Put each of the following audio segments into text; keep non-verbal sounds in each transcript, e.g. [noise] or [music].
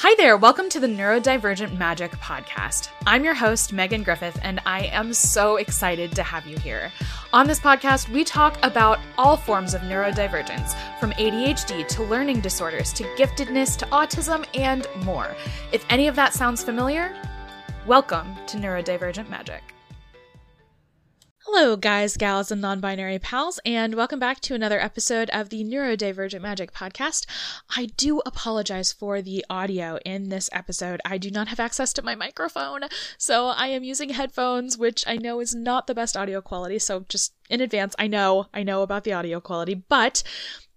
Hi there, welcome to the Neurodivergent Magic podcast. I'm your host, Megan Griffith, and I am so excited to have you here. On this podcast, we talk about all forms of neurodivergence, from ADHD to learning disorders to giftedness to autism and more. If any of that sounds familiar, welcome to Neurodivergent Magic. Hello, guys, gals, and non binary pals, and welcome back to another episode of the Neurodivergent Magic podcast. I do apologize for the audio in this episode. I do not have access to my microphone, so I am using headphones, which I know is not the best audio quality. So, just in advance, I know, I know about the audio quality, but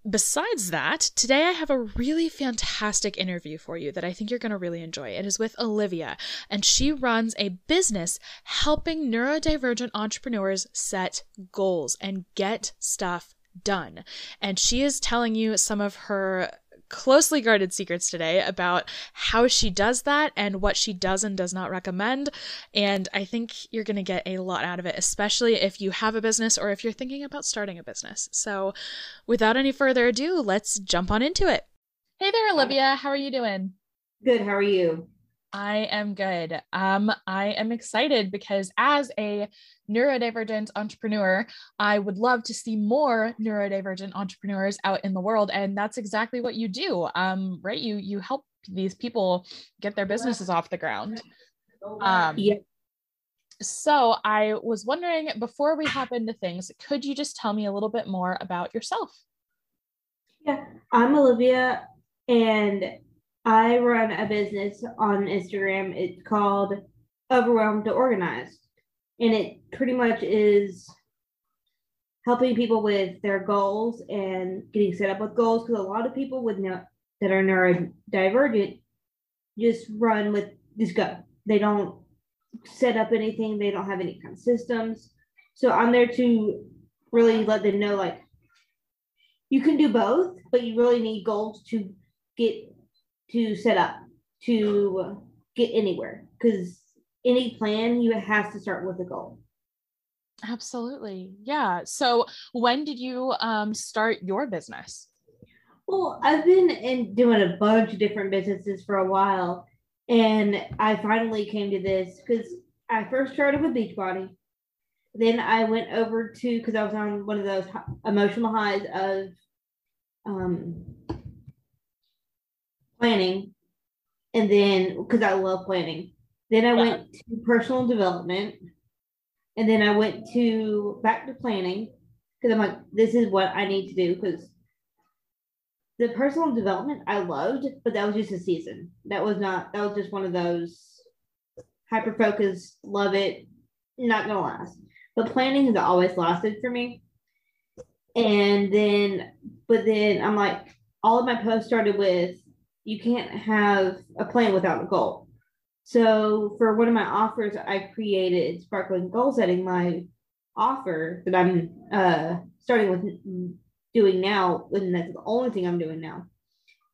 Besides that, today I have a really fantastic interview for you that I think you're going to really enjoy. It is with Olivia, and she runs a business helping neurodivergent entrepreneurs set goals and get stuff done. And she is telling you some of her closely guarded secrets today about how she does that and what she does and does not recommend. And I think you're going to get a lot out of it, especially if you have a business or if you're thinking about starting a business. So, without any further ado, let's jump on into it. Hey there, Olivia. How are you doing? Good. How are you? I am good. Um, I am excited because as a neurodivergent entrepreneur, I would love to see more neurodivergent entrepreneurs out in the world, and that's exactly what you do. Um, right? You you help these people get their businesses off the ground. Um, yeah. So I was wondering before we hop into things, could you just tell me a little bit more about yourself? Yeah, I'm Olivia, and I run a business on Instagram. It's called Overwhelmed to Organized. And it pretty much is helping people with their goals and getting set up with goals. Because a lot of people with no, that are neurodivergent just run with just go. They don't set up anything, they don't have any kind of systems. So I'm there to really let them know like you can do both, but you really need goals to get to set up to get anywhere. Because any plan you have to start with a goal. Absolutely. Yeah. So when did you um, start your business? Well i've been in doing a bunch of different businesses for a while and i finally came to this because i first started with beachbody. Then i went over to because i was on one of those emotional highs of um, planning, and then because I love planning. Then I went to personal development, and then I went to back to planning because I'm like, this is what I need to do because the personal development I loved, but that was just a season. That was not. That was just one of those hyper focused, love it, not gonna last. But planning has always lasted for me. And then, but then I'm like, all of my posts started with you can't have a plan without a goal. So for one of my offers, I created sparkling goal setting. My offer that I'm uh, starting with doing now, and that's the only thing I'm doing now.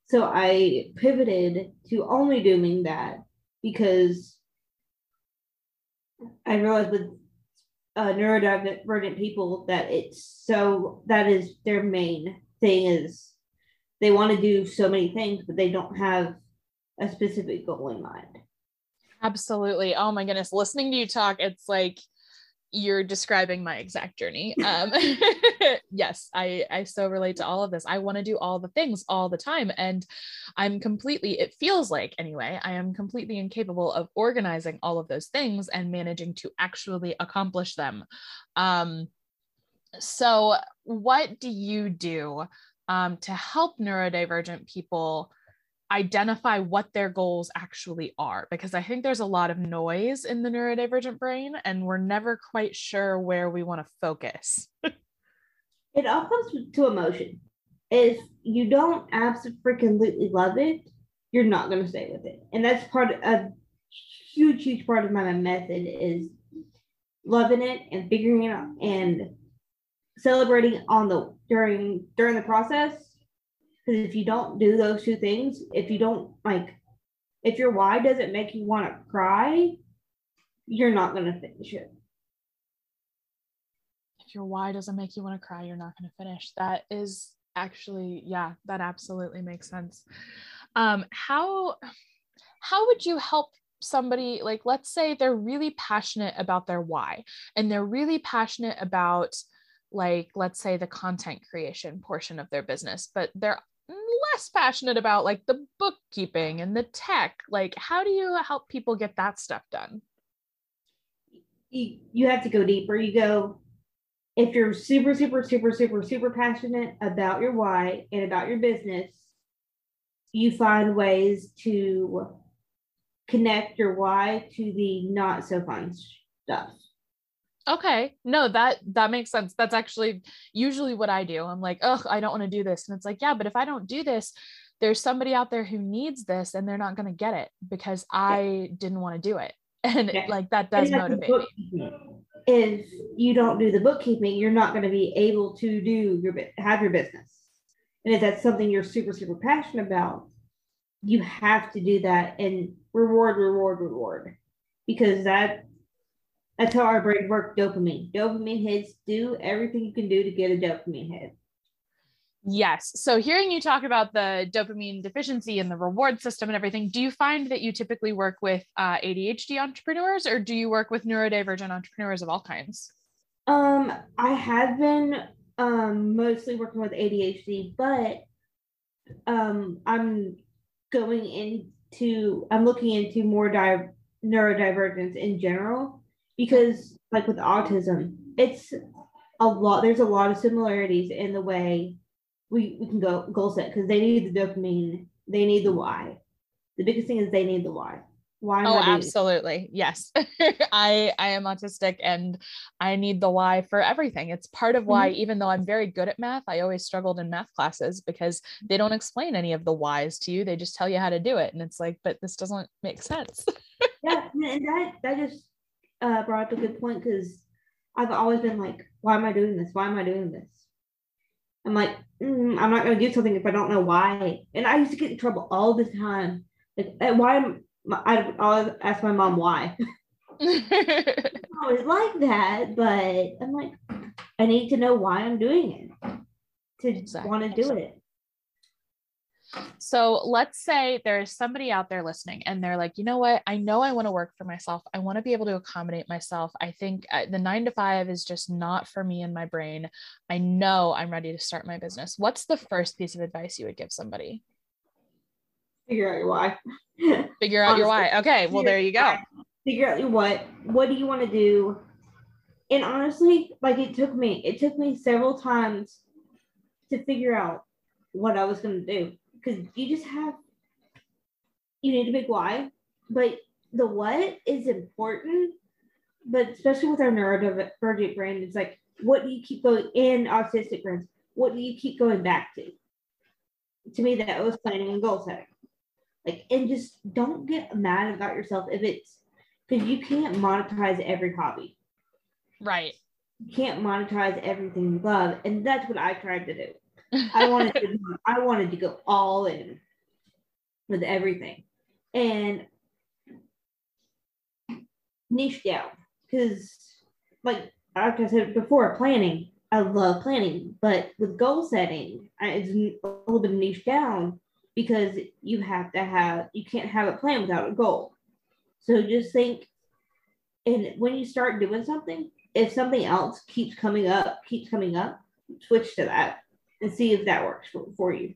So I pivoted to only doing that because I realized with uh, neurodivergent people that it's so that is their main thing is they want to do so many things, but they don't have a specific goal in mind. Absolutely. Oh my goodness. Listening to you talk, it's like you're describing my exact journey. [laughs] Um, [laughs] yes, I, I so relate to all of this. I want to do all the things all the time. And I'm completely, it feels like anyway, I am completely incapable of organizing all of those things and managing to actually accomplish them. Um, so, what do you do um, to help neurodivergent people identify what their goals actually are because I think there's a lot of noise in the neurodivergent brain and we're never quite sure where we want to focus. [laughs] it all comes to emotion. If you don't absolutely freaking love it, you're not going to stay with it. And that's part of a huge, huge part of my method is loving it and figuring it out and celebrating on the during during the process. Because if you don't do those two things if you don't like if your why doesn't make you want to cry you're not going to finish it. If your why doesn't make you want to cry you're not going to finish. That is actually yeah that absolutely makes sense. Um how how would you help somebody like let's say they're really passionate about their why and they're really passionate about like let's say the content creation portion of their business but they're less passionate about like the bookkeeping and the tech. Like how do you help people get that stuff done? You, have to go deeper. You go if you're super super super super super passionate about your why and about your business you find ways to connect your why to the not so fun stuff okay. No that that makes sense. That's actually usually what i do. I'm like oh i don't want to do this. And it's like yeah but if i don't do this there's somebody out there who needs this and they're not going to get it because i yeah. didn't want to do it. [laughs] And yeah. like that does motivate me. if you don't do the bookkeeping you're not going to be able to do your have your business. And if that's something you're super super passionate about you have to do that and reward reward reward because that that's how our brain works dopamine. Dopamine hits do everything you can do to get a dopamine hit. Yes. So hearing you talk about the dopamine deficiency and the reward system and everything, do you find that you typically work with uh, ADHD entrepreneurs or do you work with neurodivergent entrepreneurs of all kinds? Um, I have been um, mostly working with ADHD, but um, I'm going into, I'm looking into more di- neurodivergence in general because like with autism, it's a lot. There's a lot of similarities in the way we, we can go goal set because they need the dopamine, they need the why. The biggest thing is they need the why. Why? Oh, absolutely. Yes. [laughs] I I am autistic and I need the why for everything. It's part of why, mm-hmm. even though I'm very good at math, I always struggled in math classes because they don't explain any of the whys to you. They just tell you how to do it. And it's like, but this doesn't make sense. [laughs] yeah. And that that just uh, brought up a good point because I've always been like, why am I doing this? Why am I doing this? I'm like, mm, I'm not going to do something if I don't know why. And I used to get in trouble all the time. Like, why am I always ask my mom why. [laughs] [laughs] I always like that, but I'm like, I need to know why I'm doing it to exactly. want to do it. So let's say there's somebody out there listening and they're like, you know what? I know I want to work for myself. I want to be able to accommodate myself. I think uh, the nine to five is just not for me in my brain. I know I'm ready to start my business. What's the first piece of advice you would give somebody? Figure out your why. [laughs] Figure out your why. Okay. Well, there you go. Figure out your what. What do you want to do? And honestly, like it took me, it took me several times to figure out what I was going to do because you just have you need a big why, but the what is important. But especially with our neurodivergent brain, it's like, what do you keep going in autistic brains? What do you keep going back to? To me, that was planning and goal setting. Like, and just don't get mad about yourself if it's because you can't monetize every hobby. Right. You can't monetize everything you love. And that's what I tried to do. I [laughs] wanted to I wanted to go all in with everything. And niche down because like like I said before, planning. I love planning, but with goal setting, it's a little bit niche down because you have to have you can't have a plan without a goal. So just think, and when you start doing something, if something else keeps coming up, keeps coming up, switch to that and see if that works for, for you.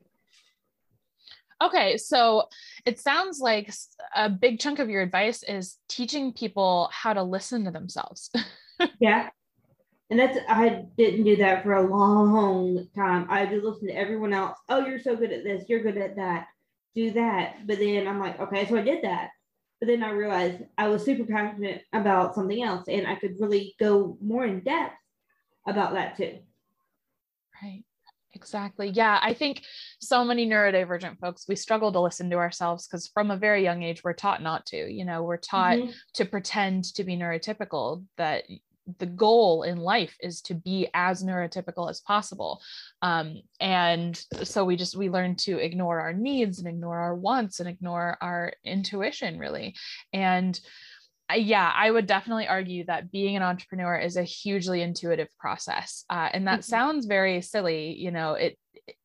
Okay, so it sounds like a big chunk of your advice is teaching people how to listen to themselves. [laughs] yeah. And that's, I didn't do that for a long time. I just listened to everyone else. Oh, you're so good at this. You're good at that. Do that. But then I'm like, okay, so I did that. But then I realized I was super passionate about something else and I could really go more in depth about that too. Right. Exactly. Yeah. I think so many neurodivergent folks, we struggle to listen to ourselves because from a very young age, we're taught not to. You know, we're taught mm-hmm. to pretend to be neurotypical, that the goal in life is to be as neurotypical as possible. Um, and so we just, we learn to ignore our needs and ignore our wants and ignore our intuition, really. And yeah, I would definitely argue that being an entrepreneur is a hugely intuitive process. Uh, and that mm-hmm. sounds very silly. You know, it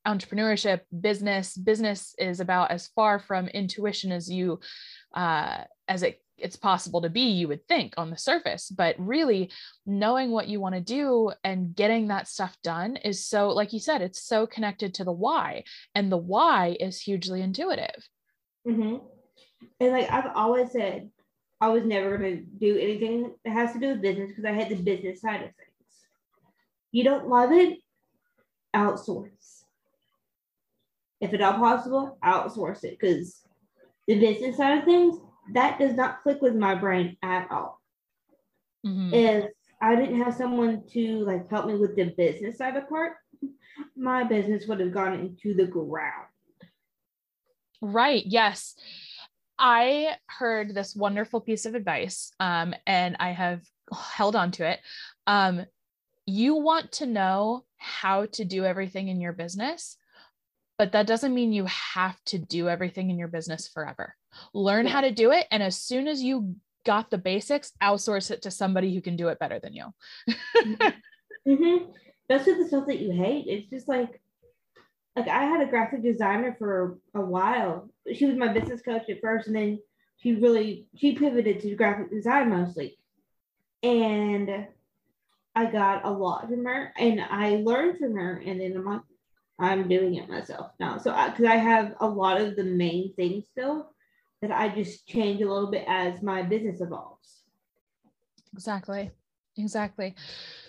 entrepreneurship, business, business is about as far from intuition as you, uh, as it it's possible to be you would think on the surface but really knowing what you want to do and getting that stuff done is so like you said it's so connected to the why and the why is hugely intuitive mm-hmm. and like i've always said I was never going to do anything that has to do with business because I had the business side of things. You don't love it, outsource. If at all possible, outsource it because the business side of things, that does not click with my brain at all. Mm-hmm. If I didn't have someone to like help me with the business side of part, my business would have gone into the ground. Right. Yes. I heard this wonderful piece of advice, um, and I have held on to it. Um, you want to know how to do everything in your business, but that doesn't mean you have to do everything in your business forever. Learn yeah. how to do it, and as soon as you got the basics, outsource it to somebody who can do it better than you. [laughs] mm-hmm. That's just the stuff that you hate. It's just like like I had a graphic designer for a while. She was my business coach at first, and then she really she pivoted to graphic design mostly. And I got a lot from her, and I learned from her. And then I'm like, I'm doing it myself now. So because I, I have a lot of the main things still that I just change a little bit as my business evolves. Exactly. Exactly.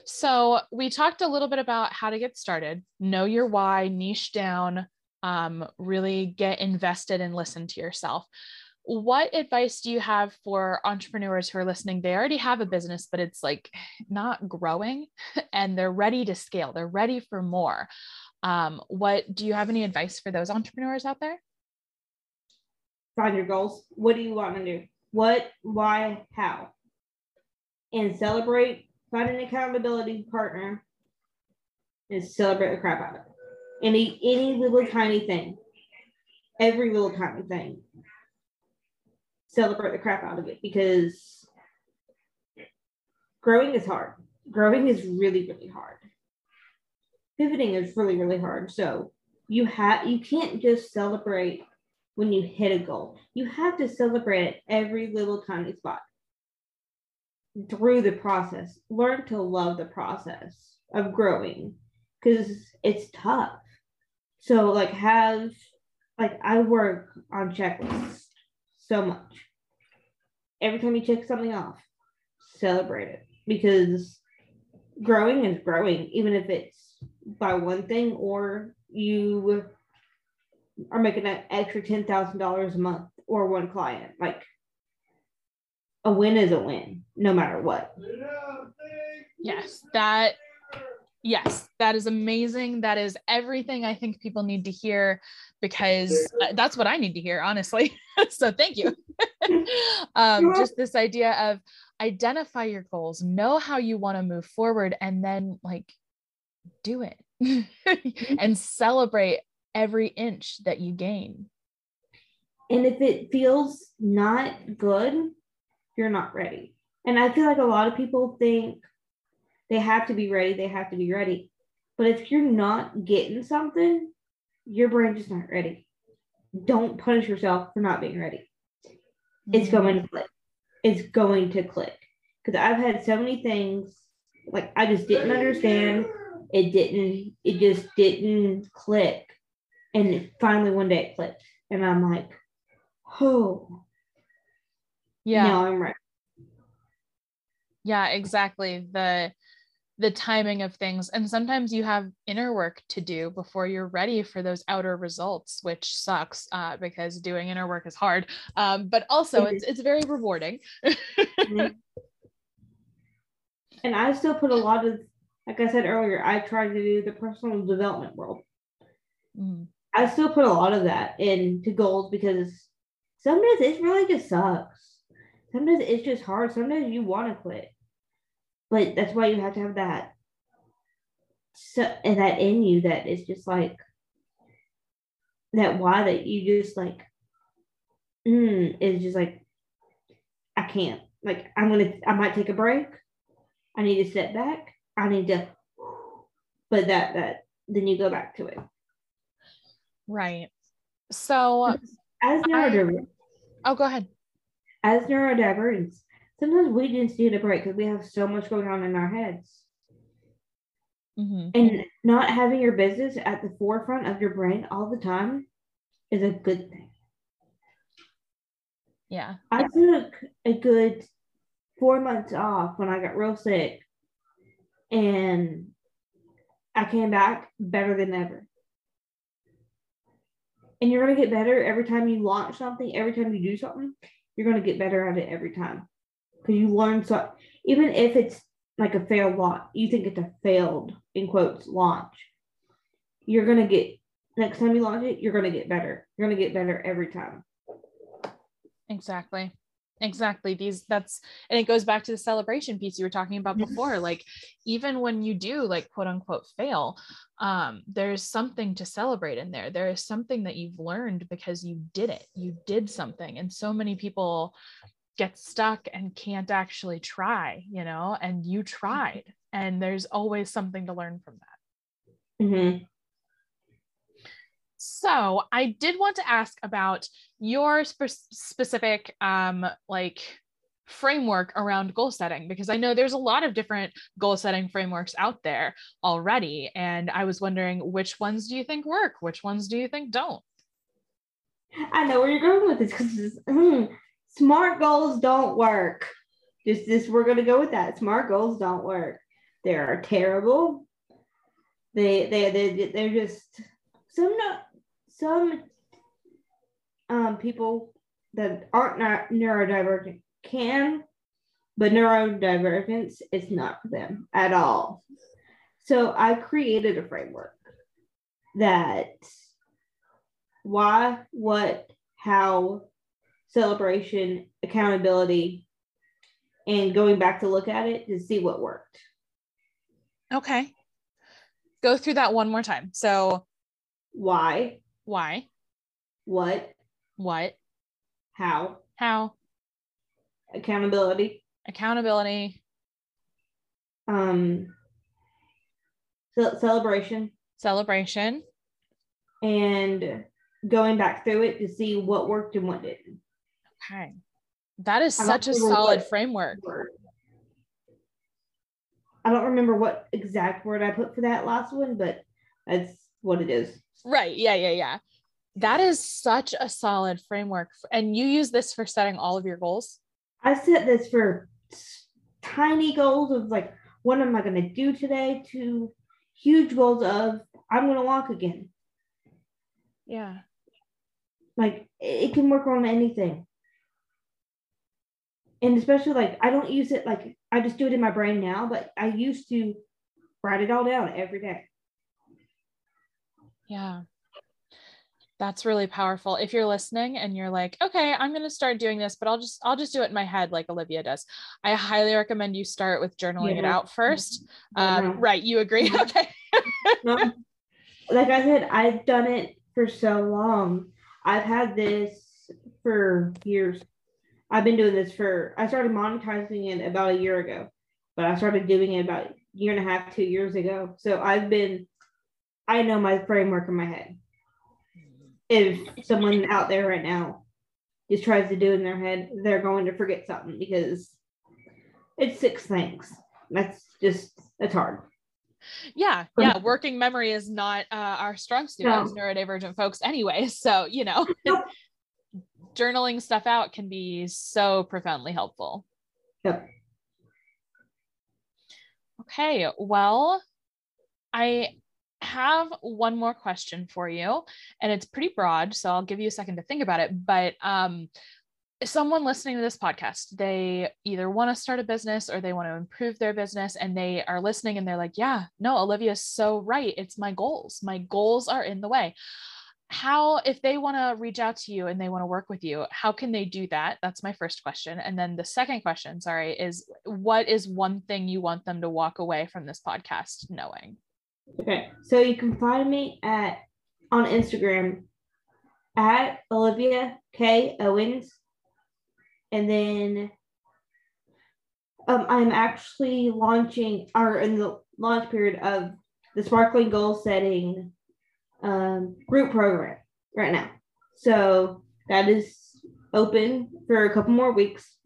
So we talked a little bit about how to get started, know your why, niche down, um, really get invested and listen to yourself. What advice do you have for entrepreneurs who are listening? They already have a business, but it's like not growing [laughs] and they're ready to scale, they're ready for more. Um, what do you have any advice for those entrepreneurs out there? Find your goals. What do you want to do? What, why, how? And celebrate find an accountability partner and celebrate the crap out of it. Any any little tiny thing, every little tiny thing, celebrate the crap out of it because growing is hard. Growing is really really hard. Pivoting is really really hard. So you have you can't just celebrate when you hit a goal. You have to celebrate at every little tiny spot through the process, learn to love the process of growing because it's tough. So, like, have like I work on checklists so much. Every time you check something off, celebrate it because growing is growing, even if it's by one thing or you are making that extra ten thousand dollars a month or one client. Like a win is a win, no matter what. Yes, that yes, that is amazing. That is everything I think people need to hear because uh, that's what I need to hear, honestly. [laughs] so thank you. [laughs] um, just this idea of identify your goals, know how you want to move forward, and then like do it [laughs] and celebrate every inch that you gain. And if it feels not good, you're not ready. And I feel like a lot of people think they have to be ready, they have to be ready. But if you're not getting something, your brain just not ready. Don't punish yourself for not being ready. Mm-hmm. It's going to click. It's going to click. Because I've had so many things like I just didn't understand. It didn't, it just didn't click. And finally one day it clicked. And I'm like, oh, yeah. Now i'm ready. Yeah exactly. The the timing of things. And sometimes you have inner work to do before you're ready for those outer results which sucks uh, because doing inner work is hard. Um, but also it's, it's very rewarding. Mm-hmm. [laughs] and i still put a lot of like i said earlier i try to do the personal development world. Mm. i still put a lot of that into goals because sometimes it really just sucks sometimes it's just hard. Sometimes you want to quit, but that's why you have to have that so and that in you that is just like that why that you just like mm, is just like I can't like I'm gonna I might take a break. I need to step back. I need to but that that then you go back to it. Right. So as neurodivergent, oh go ahead. As neurodivergents, sometimes we just need a break because we have so much going on in our heads. Mm-hmm. And not having your business at the forefront of your brain all the time is a good thing. Yeah. I took a good four months off when I got real sick. And I came back better than ever. And you're going to get better every time you launch something, every time you do something, you're going to get better at it every time. Because you learn so, even if it's like a failed launch, you think it's a failed, in quotes, launch, you're going to get, next time you launch it, you're going to get better. You're going to get better every time. Exactly exactly these that's and it goes back to the celebration piece you were talking about before like even when you do like quote unquote fail um there's something to celebrate in there. There is something that you've learned because you did it. You did something and so many people get stuck and can't actually try you know and you tried and there's always something to learn from that. Mm-hmm. So I did want to ask about your spe- specific um, like framework around goal setting because I know there's a lot of different goal setting frameworks out there already. And I was wondering which ones do you think work? Which ones do you think don't? I know where you're going with this because mm, smart goals don't work. Just this, we're going to go with that. Smart goals don't work. They are terrible. They they they they're just some not some um, people that aren't not neurodivergent can, but neurodivergence is not for them at all. So I created a framework that why, what, how, celebration, accountability, and going back to look at it to see what worked. Okay. Go through that one more time. So, why, why? What? What? How? How? Accountability. Accountability. Um. Ce- celebration. Celebration. And going back through it to see what worked and what didn't. Okay. That is such a solid framework. Word. I don't remember what exact word I put for that last one, but that's what it is. Right. Yeah. Yeah. Yeah. That is such a solid framework. And you use this for setting all of your goals? I set this for tiny goals of like, what am I going to do today? To huge goals of, I'm going to walk again. Yeah. Like, it can work on anything. And especially like, I don't use it like, I just do it in my brain now, but I used to write it all down every day. Yeah. That's really powerful. If you're listening and you're like, okay, I'm going to start doing this, but I'll just, I'll just do it in my head like Olivia does. I highly recommend you start with journaling yeah. it out first. Um, right. You agree? Okay. [laughs] no, like I said, I've done it for so long. I've had this for years. I've been doing this for, I started monetizing it about a year ago, but I started doing it about a year and a half, two years ago. So I've been I know my framework in my head. If someone out there right now just tries to do it in their head, they're going to forget something because it's six things. That's just it's hard. Yeah, yeah. Working memory is not uh, our strong suit no. as neurodivergent folks, anyway. [laughs] So you know, [laughs] journaling stuff out can be so profoundly helpful. Yep. Okay, well, I have one more question for you, and it's pretty broad, so I'll give you a second to think about it. But um, someone listening to this podcast, they either want to start a business or they want to improve their business, and they are listening and they're like, Yeah, no, Olivia's so right. It's my goals. My goals are in the way. How, if they want to reach out to you and they want to work with you, how can they do that? That's my first question. And then the second question, sorry, is what is one thing you want them to walk away from this podcast knowing? Okay, so you can find me at on Instagram at Olivia K Owens, and then um, I'm actually launching, or in the launch period of the Sparkling Goal Setting um, group program right now. So that is open for a couple more weeks.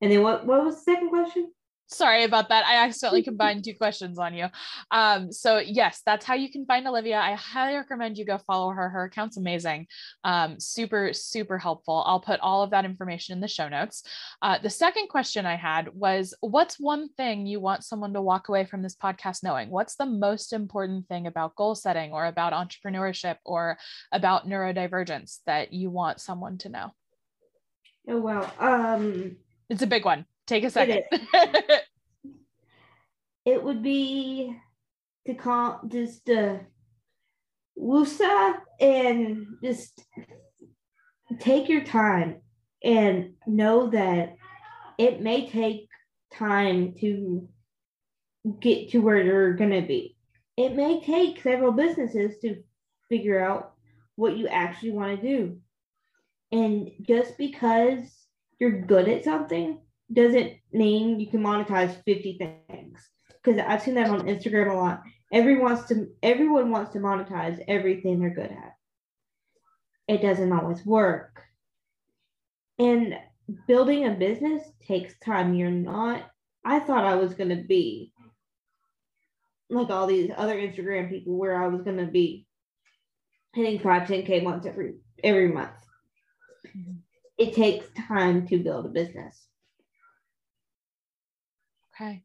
And then what? What was the second question? Sorry about that. I accidentally [laughs] combined two questions on you. Um, so yes, that's how you can find Olivia. I highly recommend you go follow her. Her account's amazing. Um, super, super helpful. I'll put all of that information in the show notes. Uh, the second question I had was what's one thing you want someone to walk away from this podcast knowing? What's the most important thing about goal setting or about entrepreneurship or about neurodivergence that you want someone to know? Oh well. Um it's a big one. Take a second. It, [laughs] it would be to call just the wusa and just take your time and know that it may take time to get to where you're going to be. It may take several businesses to figure out what you actually want to do. And just because you're good at something doesn't mean you can monetize 50 things. Because i've seen that on instagram a lot. Everyone wants to everyone wants to monetize everything they're good at. It doesn't always work. And building a business takes time. You're not i thought i was going to be like all these other instagram people where i was going to be hitting 5 10k months every every month. Mm-hmm. it takes time to build a business Okay.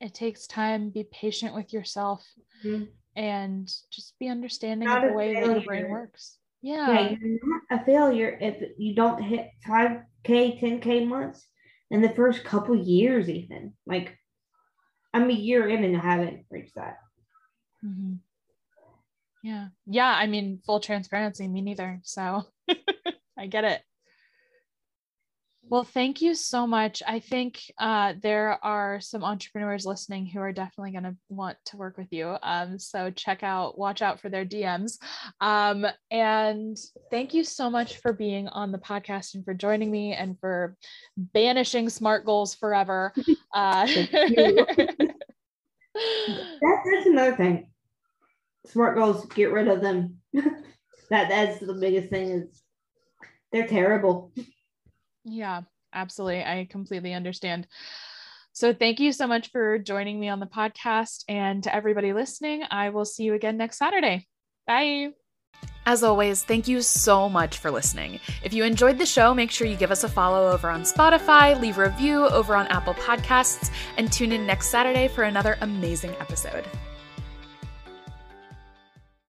It takes time. Be patient with yourself mm-hmm. and just be understanding not of the way failure. that your brain works. Yeah. yeah. You're not a failure if you don't hit 5K, 10K months in the first couple years, even. Like, I'm a year in and I haven't reached that. Mm-hmm. Yeah. Yeah. I mean, full transparency, me neither. So [laughs] I get it. Well, thank you so much. I think uh, there are some entrepreneurs listening who are definitely going to want to work with you. Um, so check out, watch out for their DMs. Um, and thank you so much for being on the podcast and for joining me and for banishing smart goals forever. [laughs] Uh, [laughs] [laughs] that, that's another thing. Smart goals, get rid of them. that that's the biggest thing is they're terrible. Yeah, absolutely. I completely understand. So, thank you so much for joining me on the podcast. And to everybody listening, I will see you again next Saturday. Bye. As always, thank you so much for listening. If you enjoyed the show, make sure you give us a follow over on Spotify, leave a review over on Apple Podcasts, and tune in next Saturday for another amazing episode.